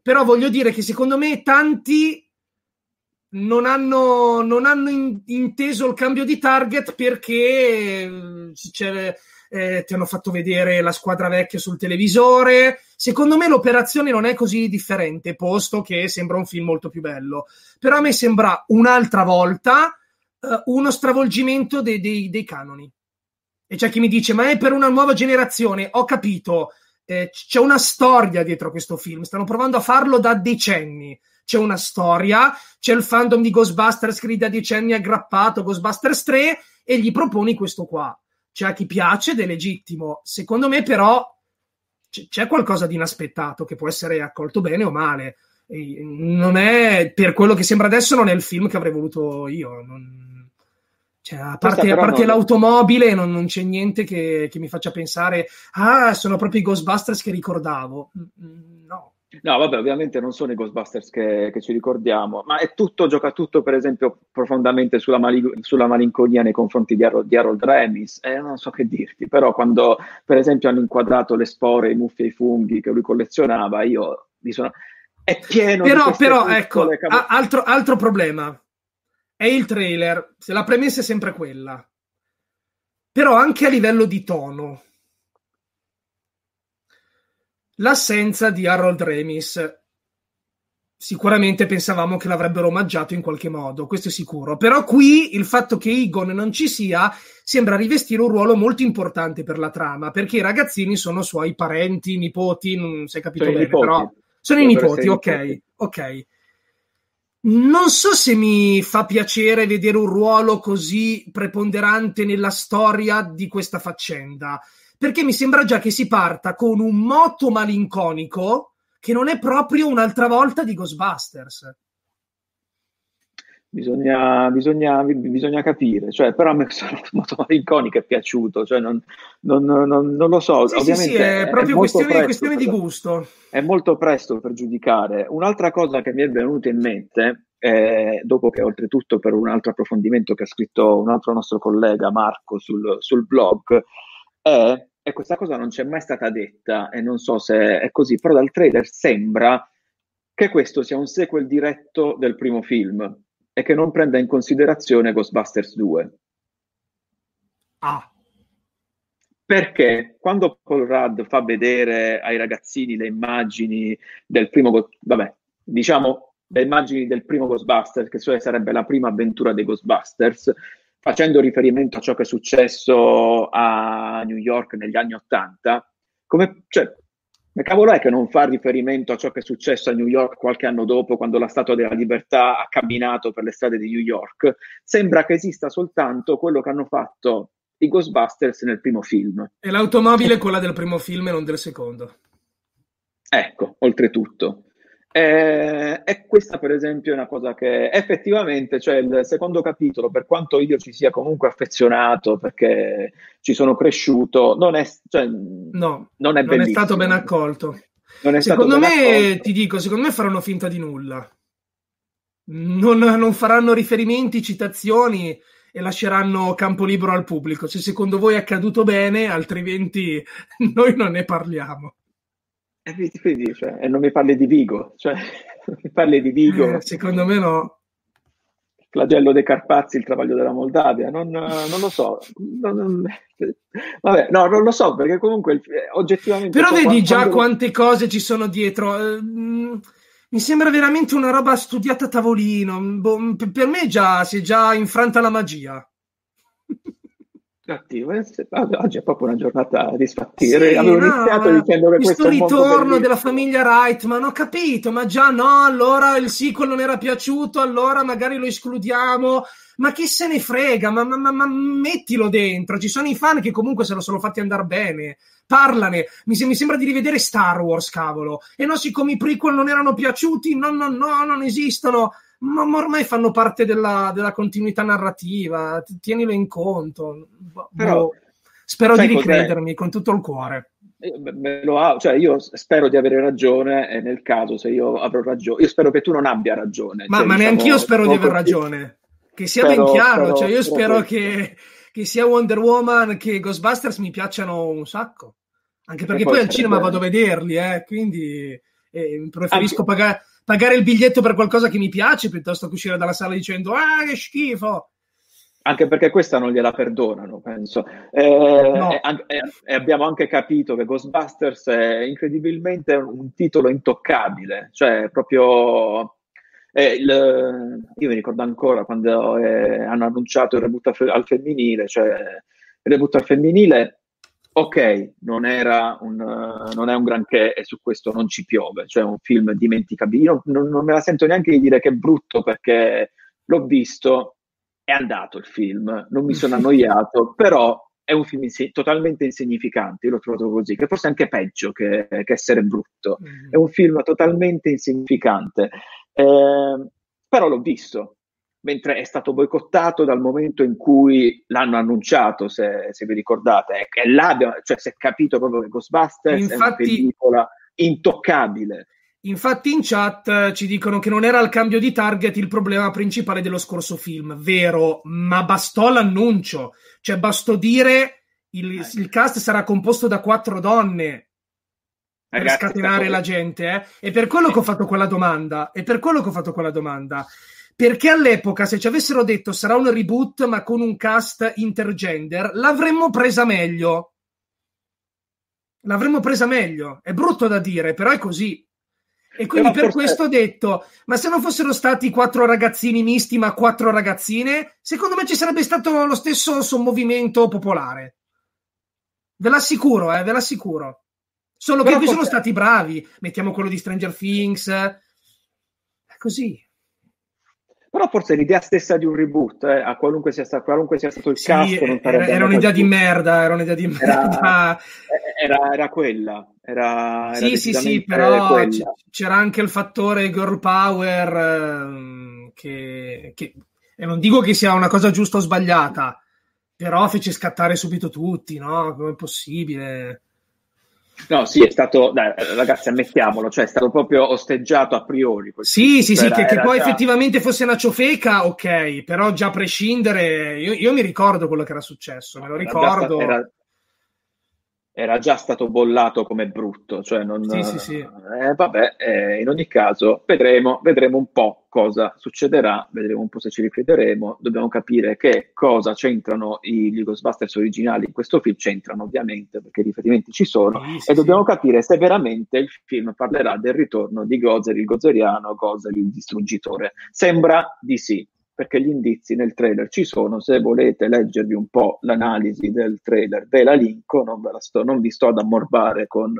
Però voglio dire che secondo me tanti non hanno, non hanno in, inteso il cambio di target perché eh, ti hanno fatto vedere la squadra vecchia sul televisore. Secondo me l'operazione non è così differente, posto che sembra un film molto più bello. Però a me sembra un'altra volta eh, uno stravolgimento dei, dei, dei canoni. E c'è chi mi dice: Ma è per una nuova generazione. Ho capito. Eh, c'è una storia dietro questo film. Stanno provando a farlo da decenni. C'è una storia, c'è il fandom di Ghostbusters che da decenni è aggrappato Ghostbusters 3 e gli proponi questo qua. C'è a chi piace ed è legittimo. Secondo me, però, c'è qualcosa di inaspettato che può essere accolto bene o male. Non è per quello che sembra adesso, non è il film che avrei voluto io. Non cioè, a parte, a parte l'automobile, non, non, c'è niente che, che, mi faccia pensare, ah, sono proprio i Ghostbusters che ricordavo. Mm, mm, no. No, vabbè, ovviamente non sono i Ghostbusters che, che ci ricordiamo, ma è tutto, gioca tutto, per esempio, profondamente sulla, mali- sulla malinconia nei confronti di, Harold, di Harold Remis. Eh, non so che dirti, però quando, per esempio, hanno inquadrato le spore, i muffi e i funghi che lui collezionava, io mi sono... È pieno però, di Però, ecco, cab- altro, altro problema è il trailer, se la premessa è sempre quella. Però anche a livello di tono, l'assenza di Harold Remis sicuramente pensavamo che l'avrebbero omaggiato in qualche modo, questo è sicuro. Però qui il fatto che Egon non ci sia sembra rivestire un ruolo molto importante per la trama, perché i ragazzini sono suoi parenti, nipoti, non si è capito sono bene, però sono i nipoti, ok, ok. Non so se mi fa piacere vedere un ruolo così preponderante nella storia di questa faccenda, perché mi sembra già che si parta con un moto malinconico che non è proprio un'altra volta di Ghostbusters. Bisogna, bisogna, bisogna capire, cioè, però a me questo moto malinconico è piaciuto, cioè non, non, non, non, lo so. Sì, Ovviamente sì, sì, è proprio è questione, questione di gusto. È molto presto per giudicare. Un'altra cosa che mi è venuta in mente, eh, dopo che oltretutto per un altro approfondimento che ha scritto un altro nostro collega Marco sul, sul blog, è, e questa cosa non c'è mai stata detta e non so se è così, però dal trailer sembra che questo sia un sequel diretto del primo film e che non prenda in considerazione Ghostbusters 2. Ah. Perché quando Paul Rudd fa vedere ai ragazzini le immagini del primo, vabbè, diciamo le immagini del primo Ghostbusters, che cioè sarebbe la prima avventura dei Ghostbusters, facendo riferimento a ciò che è successo a New York negli anni Ottanta, come, cioè, Ma cavolo è che non fa riferimento a ciò che è successo a New York qualche anno dopo, quando la Statua della Libertà ha camminato per le strade di New York? Sembra che esista soltanto quello che hanno fatto i Ghostbusters nel primo film. E l'automobile è quella del primo film e non del secondo. Ecco, oltretutto. Eh, e questa, per esempio, è una cosa che effettivamente, cioè il secondo capitolo, per quanto io ci sia comunque affezionato perché ci sono cresciuto, non è, cioè, no, non è, non è stato ben accolto. secondo me, accolto. ti dico, secondo me faranno finta di nulla. Non, non faranno riferimenti, citazioni e lasceranno campo libero al pubblico. Se secondo voi è accaduto bene, altrimenti noi non ne parliamo. E vedi, cioè, e non mi parli di Vigo, cioè, mi parli di Vigo. Eh, secondo me no. Il flagello dei Carpazi, il travaglio della Moldavia, non, non lo so. Non, non, vabbè, no, non lo so, perché comunque oggettivamente... Però vedi quando, già quante cose ci sono dietro. Ehm, mi sembra veramente una roba studiata a tavolino. Boh, per me già, si è già infranta la magia cattivo. Eh, oggi è proprio una giornata di sfattire. Sì, Avevo no, iniziato dicendo che questo ritorno della famiglia Reitman, ho capito, ma già no, allora il sequel non era piaciuto, allora magari lo escludiamo. Ma chi se ne frega? Ma, ma, ma, ma mettilo dentro. Ci sono i fan che comunque se lo sono fatti andare bene. Parlane. Mi, mi, sembra di rivedere Star Wars, cavolo. E no, siccome i prequel non erano piaciuti, no, no, no, non esistono ma ormai fanno parte della, della continuità narrativa, tienilo in conto. Boh, Però, spero di ricredermi cos'è? con tutto il cuore. Ha, cioè io spero di avere ragione e nel caso se io avrò ragione, io spero che tu non abbia ragione. Ma, cioè, ma diciamo, neanche io spero di aver ragione. Che sia spero, ben chiaro, spero, cioè io spero che, che, sia Wonder Woman che Ghostbusters mi piacciono un sacco. Anche perché poi, poi al cinema vado a vederli, eh, quindi eh, preferisco anche... pagare pagare il biglietto per qualcosa che mi piace piuttosto che uscire dalla sala dicendo ah che schifo anche perché questa non gliela perdonano, penso. Eh, no. e, e, abbiamo anche capito che Ghostbusters è incredibilmente un titolo intoccabile, cioè proprio... Eh, il, io mi ricordo ancora quando eh, hanno annunciato il reboot al femminile, cioè il reboot al femminile ok, non, un, uh, non, è un granché e su questo non ci piove, cioè un film dimenticabile. Non, non, me la sento neanche di dire che è brutto perché l'ho visto, è andato il film, non mi sono annoiato, però è un film inse- totalmente insignificante, io l'ho trovato così, che forse è anche peggio che, che essere brutto. Mm-hmm. È un film totalmente insignificante, eh, però l'ho visto mentre è stato boicottato dal momento in cui l'hanno annunciato, se, se vi ricordate. E là, cioè, si è capito proprio che Ghostbusters Infatti, è una pellicola intoccabile. Infatti in chat ci dicono che non era il cambio di target il problema principale dello scorso film, vero, ma bastò l'annuncio, cioè bastò dire il, eh. il cast sarà composto da quattro donne per Ragazzi, scatenare la gente, eh? È per quello che ho fatto quella domanda, è per quello che ho fatto quella domanda. Perché all'epoca, se ci avessero detto sarà un reboot ma con un cast intergender, l'avremmo presa meglio. L'avremmo presa meglio. È brutto da dire, però è così. E quindi per questo ho detto, ma se non fossero stati quattro ragazzini misti ma quattro ragazzine, secondo me ci sarebbe stato lo stesso sommovimento popolare. Ve l'assicuro, eh, ve l'assicuro. Solo che qui sono stati bravi. Mettiamo quello di Stranger Things. È così. Però forse l'idea stessa di un reboot, eh, a qualunque sia, stato, qualunque sia stato il sì, cast, era, era un'idea di merda, era un'idea di merda. Era, era quella. Era, sì, sì, sì, però c- c'era anche il fattore girl power eh, che, che, e non dico che sia una cosa giusta o sbagliata, però fece scattare subito tutti, no? Come è possibile? No, sì, è stato, dai, ragazzi, ammettiamolo, cioè è stato proprio osteggiato a priori. Sì, sì, sì, era, che, che poi già... effettivamente fosse una ciofeca, ok, però già a prescindere, io, io, mi ricordo quello che era successo, me lo ricordo. Era, era già stato bollato come brutto, cioè non, sì, sì, sì. Eh, vabbè, eh, in ogni caso vedremo, vedremo un po' cosa succederà, vedremo un po' se ci ricrederemo, dobbiamo capire che cosa c'entrano i, gli Ghostbusters originali in questo film, c'entrano ovviamente perché i riferimenti ci sono e dobbiamo capire se veramente il film parlerà del ritorno di Gozer il Gozeriano, Gozer il distruggitore. Sembra di sì, perché gli indizi nel trailer ci sono. Se volete leggervi un po' l'analisi del trailer ve la linko, non, ve la sto, non vi sto ad ammorbare con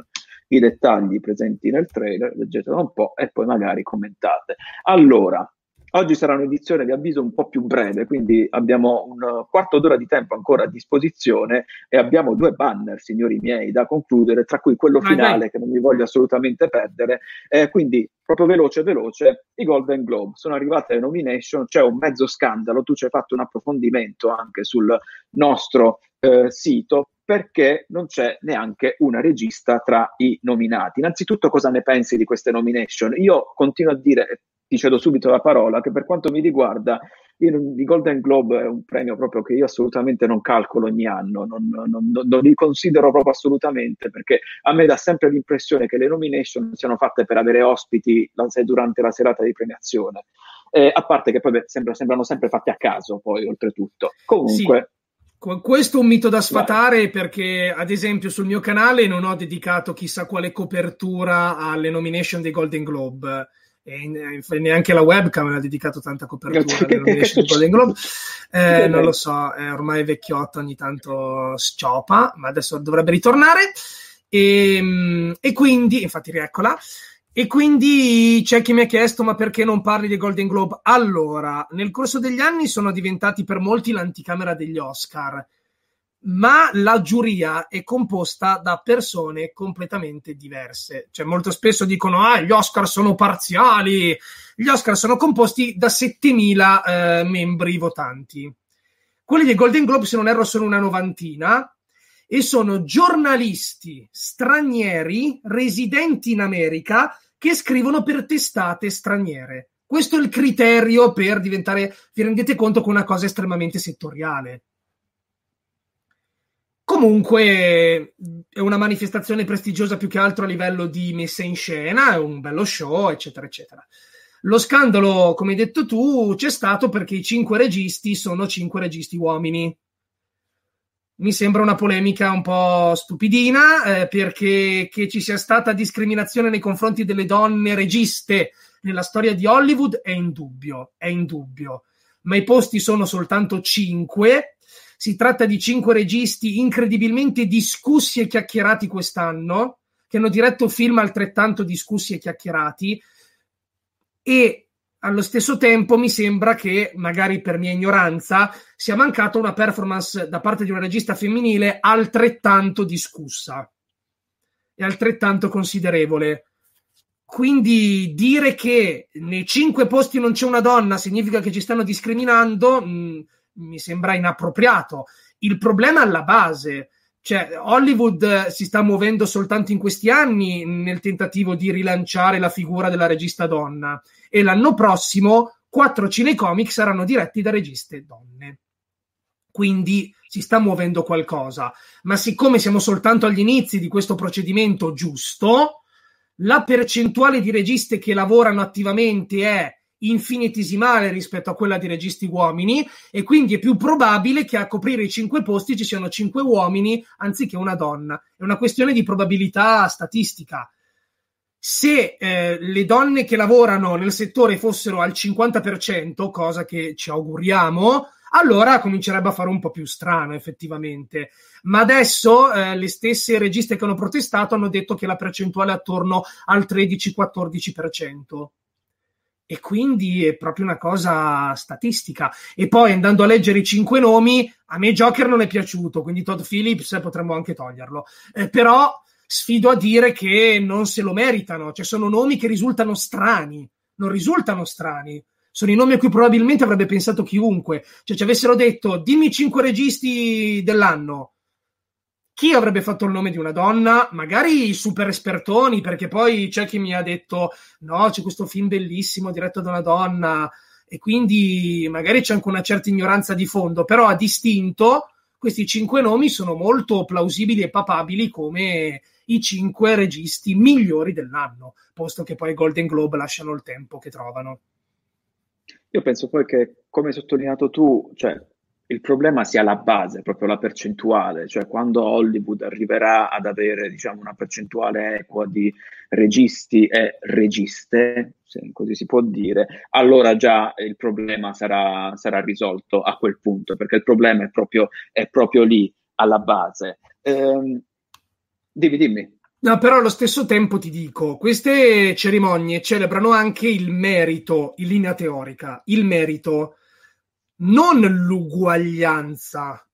i dettagli presenti nel trailer, leggetelo un po' e poi magari commentate. Allora, Oggi sarà un'edizione di avviso un po' più breve, quindi abbiamo un quarto d'ora di tempo ancora a disposizione e abbiamo due banner, signori miei, da concludere, tra cui quello finale che non mi voglio assolutamente perdere. Eh, quindi, proprio veloce, veloce, i Golden Globe sono arrivate le nomination, c'è un mezzo scandalo, tu ci hai fatto un approfondimento anche sul nostro eh, sito perché non c'è neanche una regista tra i nominati. Innanzitutto cosa ne pensi di queste nomination? Io continuo a dire, ti cedo subito la parola, che per quanto mi riguarda il Golden Globe è un premio proprio che io assolutamente non calcolo ogni anno, non, non, non, non, li considero proprio assolutamente, perché a me dà sempre l'impressione che le nomination siano fatte per avere ospiti durante la serata di premiazione, eh, a parte che poi beh, sembra, sembrano sempre fatti a caso, poi oltretutto. Comunque... Sì. Questo è un mito da sfatare perché, ad esempio, sul mio canale non ho dedicato chissà quale copertura alle nomination dei Golden Globe e neanche la webcam ha dedicato tanta copertura Golden Globe. Eh, non lo so, è ormai vecchiotto, ogni tanto sciopa, ma adesso dovrebbe ritornare. E, ehm, e quindi, infatti, rieccola. E quindi c'è chi mi ha chiesto: ma perché non parli dei Golden Globe? Allora, nel corso degli anni sono diventati per molti l'anticamera degli Oscar ma la giuria è composta da persone completamente diverse. Cioè, molto spesso dicono: Ah, gli Oscar sono parziali. Gli Oscar sono composti da 7000 eh, membri votanti. Quelli dei Golden Globe, se non erro, sono una novantina e sono giornalisti stranieri residenti in America che scrivono per testate straniere. Questo è il criterio per diventare, vi rendete conto, che una cosa estremamente settoriale. Comunque è una manifestazione prestigiosa più che altro a livello di messa in scena, è un bello show, eccetera, eccetera. Lo scandalo, come hai detto tu, c'è stato perché i cinque registi sono cinque registi uomini. Mi sembra una polemica un po' stupidina, eh, perché che ci sia stata discriminazione nei confronti delle donne registe nella storia di Hollywood è indubbio, è indubbio. Ma i posti sono soltanto cinque si tratta di cinque registi incredibilmente discussi e chiacchierati quest'anno, che hanno diretto film altrettanto discussi e chiacchierati. E allo stesso tempo mi sembra che, magari per mia ignoranza, sia mancata una performance da parte di una regista femminile altrettanto discussa e altrettanto considerevole. Quindi dire che nei cinque posti non c'è una donna significa che ci stanno discriminando. Mh, mi sembra inappropriato. Il problema alla base. Cioè, Hollywood si sta muovendo soltanto in questi anni nel tentativo di rilanciare la figura della regista donna e l'anno prossimo quattro cinecomic saranno diretti da registe donne. Quindi si sta muovendo qualcosa, ma siccome siamo soltanto agli inizi di questo procedimento giusto, la percentuale di registe che lavorano attivamente è infinitesimale rispetto a quella di registi uomini e quindi è più probabile che a coprire i cinque posti ci siano cinque uomini anziché una donna. È una questione di probabilità statistica. Se eh, le donne che lavorano nel settore fossero al 50%, cosa che ci auguriamo, allora comincerebbe a fare un po' più strano effettivamente. Ma adesso eh, le stesse registe che hanno protestato hanno detto che la percentuale è attorno al 13-14% e quindi è proprio una cosa statistica. E poi andando a leggere i cinque nomi, a me Joker non è piaciuto, quindi Todd Phillips potremmo anche toglierlo. Eh, però sfido a dire che non se lo meritano, cioè sono nomi che risultano strani, non risultano strani. Sono i nomi a cui probabilmente avrebbe pensato chiunque. Cioè, ci avessero detto dimmi cinque registi dell'anno chi avrebbe fatto il nome di una donna? Magari i super espertoni, perché poi c'è chi mi ha detto: no, c'è questo film bellissimo diretto da una donna, e quindi magari c'è anche una certa ignoranza di fondo, però a distinto questi cinque nomi sono molto plausibili e papabili come i cinque registi migliori dell'anno, posto che poi Golden Globe lasciano il tempo che trovano. Io penso poi che, come hai sottolineato tu, cioè il problema sia la base, proprio la percentuale, cioè quando Hollywood arriverà ad avere diciamo, una percentuale equa di registi e registe, se così si può dire, allora già il problema sarà, sarà risolto a quel punto, perché il problema è proprio, è proprio lì, alla base. Ehm, dimmi, dimmi. No, però allo stesso tempo ti dico, queste cerimonie celebrano anche il merito in linea teorica, il merito, non l'uguaglianza.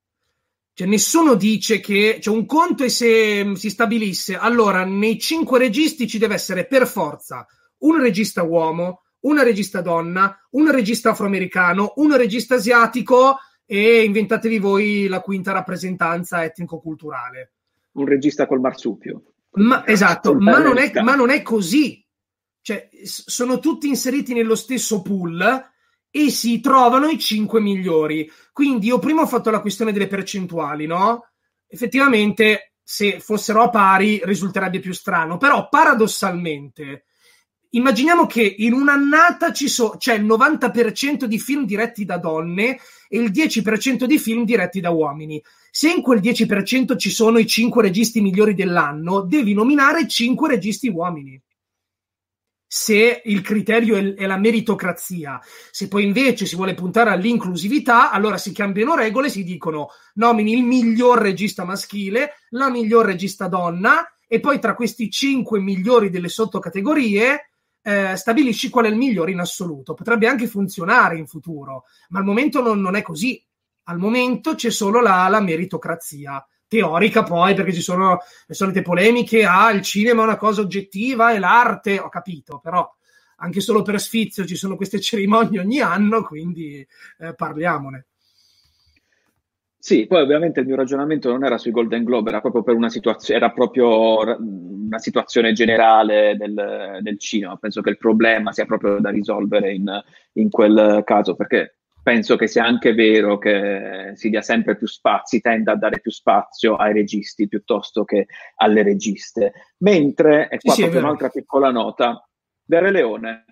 Cioè, nessuno dice che cioè, un conto è se si stabilisse allora nei cinque registi ci deve essere per forza un regista uomo, una regista donna, un regista afroamericano, un regista asiatico e inventatevi voi la quinta rappresentanza etnico-culturale. Un regista col marsupio. Ma, esatto, ma non, è, ma non, è, così. Cioè, sono tutti inseriti nello stesso pool e si trovano i cinque migliori. Quindi io prima ho fatto la questione delle percentuali, no? Effettivamente, se fossero a pari, risulterebbe più strano. Però, paradossalmente, immaginiamo che in un'annata ci so, c'è il 90% di film diretti da donne e il 10% di film diretti da uomini. Se in quel 10% ci sono i 5 registi migliori dell'anno, devi nominare 5 registi uomini. Se il criterio è, è la meritocrazia, se poi invece si vuole puntare all'inclusività, allora si cambiano regole, si dicono nomini il miglior regista maschile, la miglior regista donna, e poi tra questi 5 migliori delle sottocategorie eh, stabilisci qual è il migliore in assoluto. Potrebbe anche funzionare in futuro, ma al momento non, non è così. Al momento c'è solo la, la, meritocrazia teorica, poi perché ci sono le solite polemiche: ah, il cinema è una cosa oggettiva e l'arte, ho capito, però anche solo per sfizio ci sono queste cerimonie ogni anno, quindi eh, parliamone. Sì, poi ovviamente il mio ragionamento non era sui Golden Globe, era proprio per una situazione, era proprio una situazione generale del, del, cinema. Penso che il problema sia proprio da risolvere in, in, quel caso, perché penso che sia anche vero che si dia sempre più spazio, si tenda a dare più spazio ai registi piuttosto che alle registe. Mentre, e qua sì, proprio un'altra piccola nota, Dere Leone,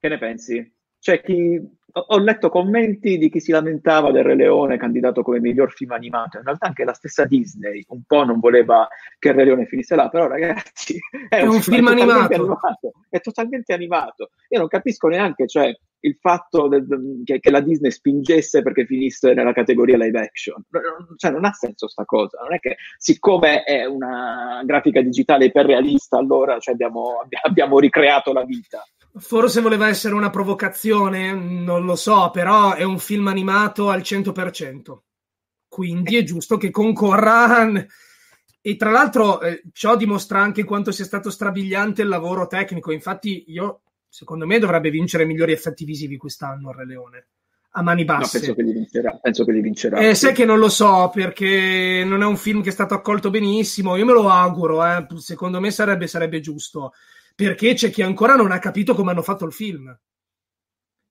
che ne pensi? C'è chi ho letto commenti di chi si lamentava del Re Leone candidato come miglior film animato. In realtà anche la stessa Disney un po' non voleva che il Re Leone finisse là, però ragazzi è, è un, un, film, animato. animato. È totalmente animato. Io non capisco neanche cioè, il fatto del, che, che, la Disney spingesse perché finisse nella categoria live action. Cioè, non ha senso sta cosa. Non è che siccome è una grafica digitale iperrealista, allora cioè, abbiamo, abbiamo ricreato la vita. Forse voleva essere una provocazione, non lo so, però è un film animato al 100%. Quindi è giusto che concorra. E tra l'altro eh, ciò dimostra anche quanto sia stato strabiliante il lavoro tecnico. Infatti, io, secondo me, dovrebbe vincere migliori effetti visivi quest'anno il Re Leone. A mani basse. No, penso che li vincerà. Penso che li vincerà. Eh, sai che non lo so, perché non è un film che è stato accolto benissimo. Io me lo auguro, eh. secondo me sarebbe, sarebbe giusto perché c'è chi ancora non ha capito come hanno fatto il film.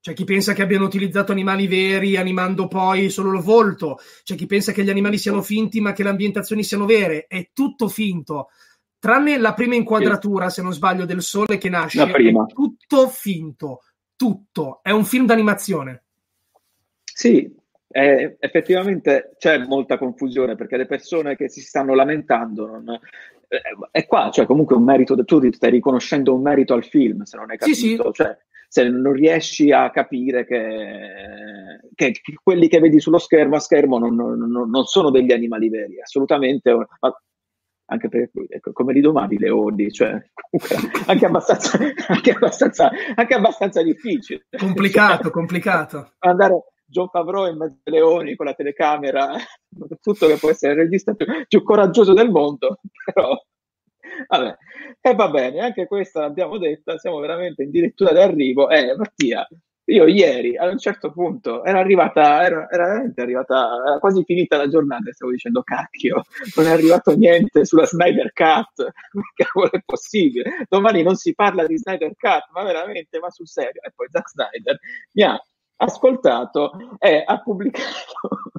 C'è chi pensa che abbiano utilizzato animali veri animando poi solo il volto, c'è chi pensa che gli animali siano finti ma che le ambientazioni siano vere, è tutto finto. Tranne la prima inquadratura, se non sbaglio, del sole che nasce, è tutto finto, tutto. È un film d'animazione. Sì, eh, effettivamente c'è molta confusione perché le persone che si stanno lamentando non, eh, è qua, cioè comunque un merito, tu stai riconoscendo un merito al film, se non hai capito, sì, sì. Cioè, se non riesci a capire che, che, quelli che vedi sullo schermo a schermo non, non, non sono degli animali veri, assolutamente, anche perché ecco, come li domani leoni, cioè anche abbastanza, anche abbastanza, anche abbastanza difficile. Complicato, cioè, complicato. Andare, John Favreau in mezzo ai leoni con la telecamera, tutto che può essere il regista più, più coraggioso del mondo, però vabbè, e va bene, anche questa l'abbiamo detta, siamo veramente in dirittura d'arrivo. Eh, Mattia, io ieri a un certo punto era arrivata, era, era veramente arrivata, era quasi finita la giornata e stavo dicendo cacchio, non è arrivato niente sulla Snyder Cut, che è possibile, domani non si parla di Snyder Cut, ma veramente, ma sul serio, e poi Zack Snyder mi ha ascoltato e ha pubblicato.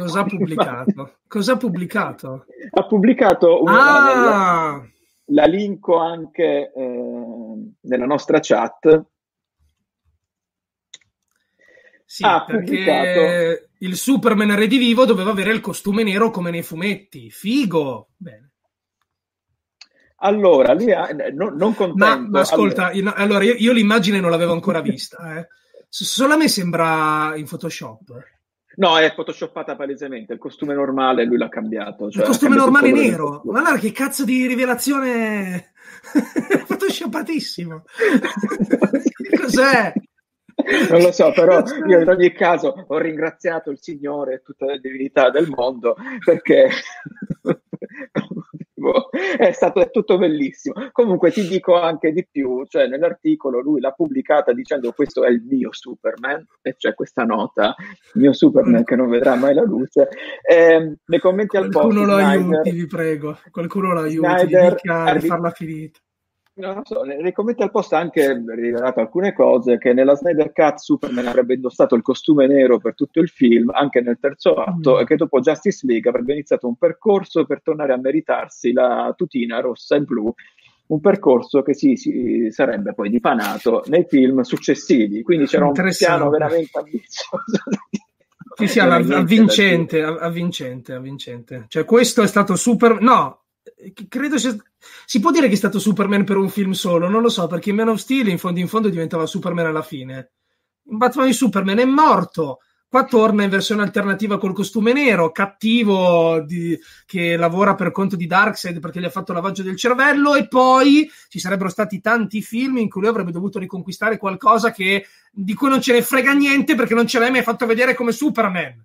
Cosa ha pubblicato? Cosa ha pubblicato? Ha pubblicato una, ah! la, linko anche eh, nella nostra chat. Sì, ha pubblicato il Superman redivivo doveva avere il costume nero come nei fumetti. Figo! Bene. Allora, lì ha, non, non contento. Ma, ma ascolta, allora, allora io, io, l'immagine non l'avevo ancora vista. Eh. Solo a me sembra in Photoshop. No, è photoshoppata palesemente. Il costume normale lui l'ha cambiato. Cioè il costume normale nero. Ma allora che cazzo di rivelazione photoshoppatissimo. Cos'è? Non lo so, però io in ogni caso ho ringraziato il Signore e tutte le divinità del mondo perché è stato è tutto bellissimo. Comunque ti dico anche di più, cioè nell'articolo lui l'ha pubblicata dicendo questo è il mio Superman e c'è questa nota, il mio Superman che non vedrà mai la luce. E, nei commenti al post Qualcuno lo aiuti, vi prego, qualcuno lo aiuti, Snyder, dica di farla finita. Non so, nei commenti al post ha anche rivelato alcune cose, che nella Snyder Cut Superman avrebbe indossato il costume nero per tutto il film, anche nel terzo atto, mm. e che dopo Justice League avrebbe iniziato un percorso per tornare a meritarsi la tutina rossa e blu, un percorso che si, si sarebbe poi dipanato nei film successivi. Quindi c'era un piano veramente ambizioso. Sì, sì, avvincente, avvincente, avvincente. Cioè questo è stato super... No, credo sia... Si può dire che è stato Superman per un film solo? Non lo so, perché in Man of Steel in fondo in fondo diventava Superman alla fine. In Batman di Superman è morto. Qua torna in versione alternativa col costume nero, cattivo di... che lavora per conto di Darkseid perché gli ha fatto lavaggio del cervello e poi ci sarebbero stati tanti film in cui lui avrebbe dovuto riconquistare qualcosa che... di cui non ce ne frega niente perché non ce l'hai mai fatto vedere come Superman.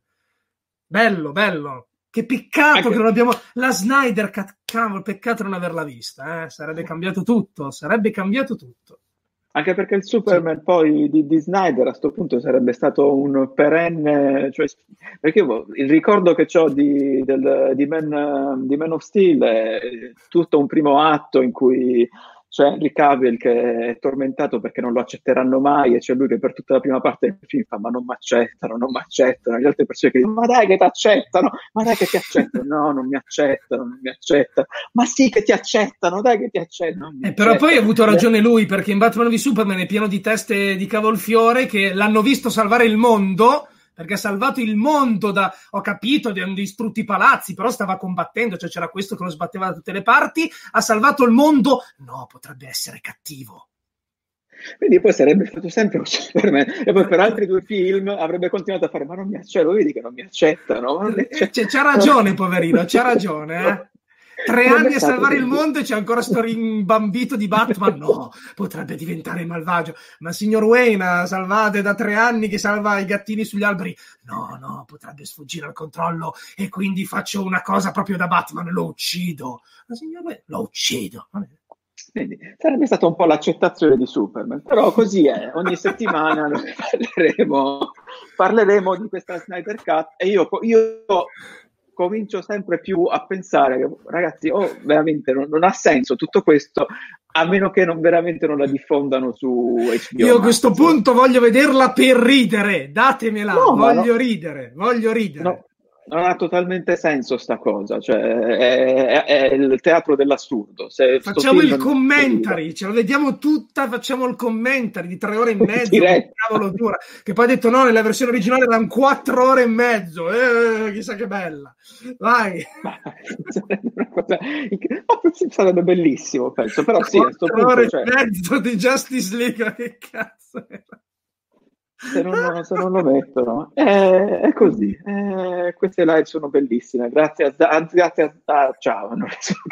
Bello, bello. Che peccato Anche... che non abbiamo la Snyder Cut, cavolo, peccato non averla vista, eh? sarebbe cambiato tutto, sarebbe cambiato tutto. Anche perché il Superman sì. poi di, di, Snyder a questo punto sarebbe stato un perenne, cioè, perché io, il ricordo che ho di, del, di, Man, di Man of Steel è tutto un primo atto in cui c'è Henry Cavill che è tormentato perché non lo accetteranno mai e c'è lui che per tutta la prima parte del film fa ma non mi accettano, non mi accettano, le altre persone che dicono ma dai che ti accettano, ma dai che ti accettano, no non mi accettano, non mi accettano, ma sì che ti accettano, dai che ti accettano. Eh, però poi ha avuto ragione lui perché in Batman v Superman è pieno di teste di cavolfiore che l'hanno visto salvare il mondo perché ha salvato il mondo da, ho capito, hanno distrutto i palazzi, però stava combattendo, cioè c'era questo che lo sbatteva da tutte le parti, ha salvato il mondo, no, potrebbe essere cattivo. Quindi poi sarebbe stato sempre un Superman e poi per altri due film avrebbe continuato a fare ma non mi accettano, vedi che non mi accettano. Non accettano. C'è, c'ha ragione poverino, c'ha ragione. Eh? Tre anni a salvare il mondo e c'è ancora sto rimbambito di Batman. No, potrebbe diventare malvagio. Ma signor Wayne, salvate da tre anni che salva i gattini sugli alberi. No, no, potrebbe sfuggire al controllo e quindi faccio una cosa proprio da Batman, lo uccido. Ma signor Wayne, lo uccido. Quindi, sarebbe stata un po' l'accettazione di Superman, però così è. Ogni settimana parleremo, parleremo di questa Snyder Cut e io, io comincio sempre più a pensare che ragazzi, oh, veramente non, non, ha senso tutto questo a meno che non veramente non la diffondano su HBO. Io a questo punto voglio vederla per ridere, datemela, no, voglio no. ridere, voglio ridere. No, non ha totalmente senso sta cosa, cioè è, è, è il teatro dell'assurdo. Se facciamo il commentary, ce lo vediamo tutta, facciamo il commentary di tre ore e mezzo, che cavolo dura, che poi ha detto no, nella versione originale erano quattro ore e mezzo, eh, chissà che bella. Vai. Ma, cosa... sarebbe bellissimo, penso, però sì, a questo punto... ore cioè... e mezzo di Justice League, che cazzo era? Se non, se non lo mettono. È, è così. Eh, queste live sono bellissime. Grazie a, a, grazie a, a ciao,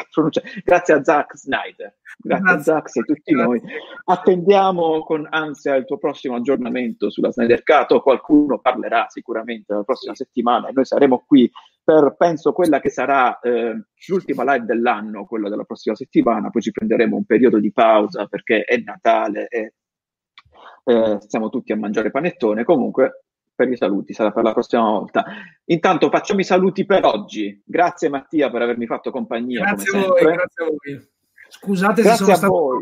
so grazie a Zack Snyder. Grazie, grazie a Zack e a tutti grazie. noi. Attendiamo con ansia il tuo prossimo aggiornamento sulla Snyder Cut. Qualcuno parlerà sicuramente la prossima settimana e noi saremo qui per penso quella che sarà eh, l'ultima live dell'anno, quella della prossima settimana. Poi ci prenderemo un periodo di pausa perché è Natale e eh, stiamo tutti a mangiare panettone. Comunque, per i saluti, sarà per la prossima volta. Intanto facciamo i saluti per oggi. Grazie Mattia per avermi fatto compagnia. Grazie a voi, grazie a voi. Scusate grazie se sono stato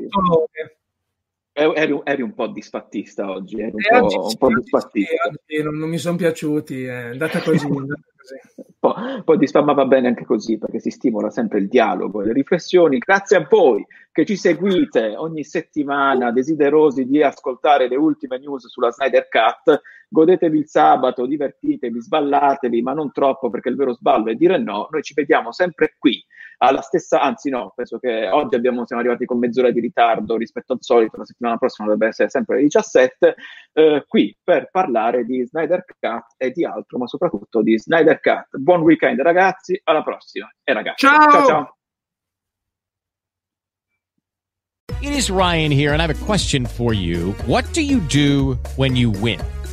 Eri, eri, un po' disfattista oggi, eri un, eh, po', oggi, un po' disfattista. Sì, non, non, mi sono piaciuti, è andata così. È andata così. poi, poi di va bene anche così, perché si stimola sempre il dialogo e le riflessioni. Grazie a voi che ci seguite ogni settimana, desiderosi di ascoltare le ultime news sulla Snyder Cut. Godetevi il sabato, divertitevi, sballatevi, ma non troppo, perché il vero sballo è dire no. Noi ci vediamo sempre qui alla stessa, anzi no, penso che oggi abbiamo, siamo arrivati con mezz'ora di ritardo rispetto al solito, la settimana prossima dovrebbe essere sempre alle 17, eh, qui per parlare di Snyder Cut e di altro, ma soprattutto di Snyder Cut. Buon weekend ragazzi, alla prossima e ragazzi. ciao, ciao. ciao. It is Ryan here and I have a question for you. What do you do when you win?